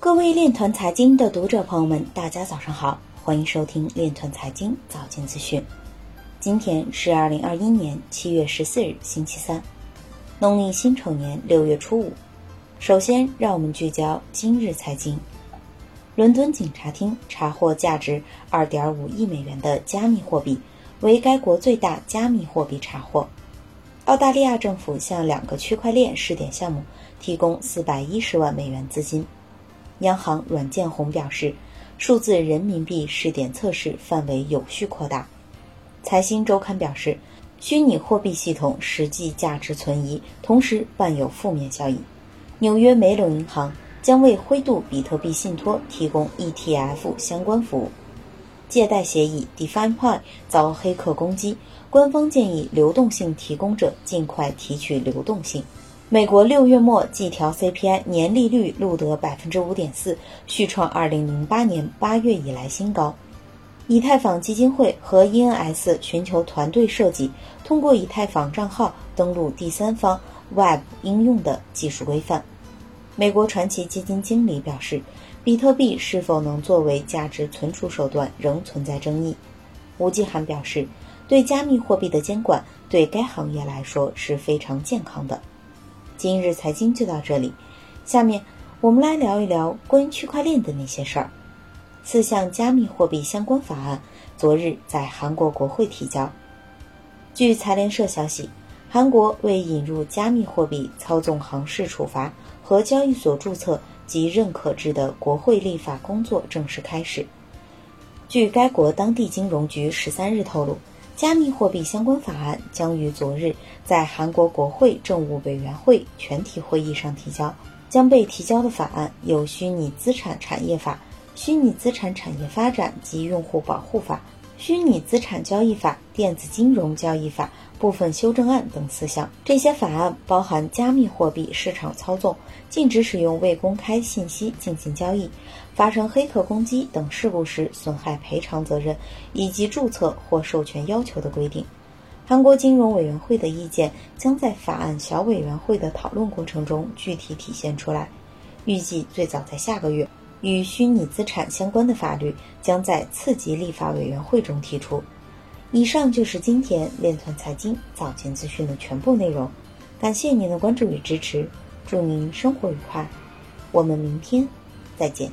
各位链团财经的读者朋友们，大家早上好，欢迎收听链团财经早间资讯。今天是二零二一年七月十四日，星期三，农历辛丑年六月初五。首先，让我们聚焦今日财经。伦敦警察厅查获价值二点五亿美元的加密货币，为该国最大加密货币查获。澳大利亚政府向两个区块链试点项目提供四百一十万美元资金。央行阮建宏表示，数字人民币试点测试范围有序扩大。财新周刊表示，虚拟货币系统实际价值存疑，同时伴有负面效应。纽约梅隆银行将为灰度比特币信托提供 ETF 相关服务。借贷协议 DeFi 遭黑客攻击，官方建议流动性提供者尽快提取流动性。美国六月末季调 CPI 年利率录得百分之五点四，续创二零零八年八月以来新高。以太坊基金会和 ENS 寻求团队设计，通过以太坊账号登录第三方 Web 应用的技术规范。美国传奇基金经理表示，比特币是否能作为价值存储手段仍存在争议。吴继涵表示，对加密货币的监管对该行业来说是非常健康的。今日财经就到这里，下面我们来聊一聊关于区块链的那些事儿。四项加密货币相关法案昨日在韩国国会提交。据财联社消息，韩国为引入加密货币操纵行市处罚和交易所注册及认可制的国会立法工作正式开始。据该国当地金融局十三日透露。加密货币相关法案将于昨日在韩国国会政务委员会全体会议上提交。将被提交的法案有《虚拟资产产业法》《虚拟资产产业发展及用户保护法》《虚拟资产交易法》《电子金融交易法》部分修正案等四项。这些法案包含加密货币市场操纵。禁止使用未公开信息进行交易，发生黑客攻击等事故时损害赔偿责任以及注册或授权要求的规定。韩国金融委员会的意见将在法案小委员会的讨论过程中具体体现出来。预计最早在下个月，与虚拟资产相关的法律将在次级立法委员会中提出。以上就是今天链团财经早间资讯的全部内容，感谢您的关注与支持。祝您生活愉快，我们明天再见。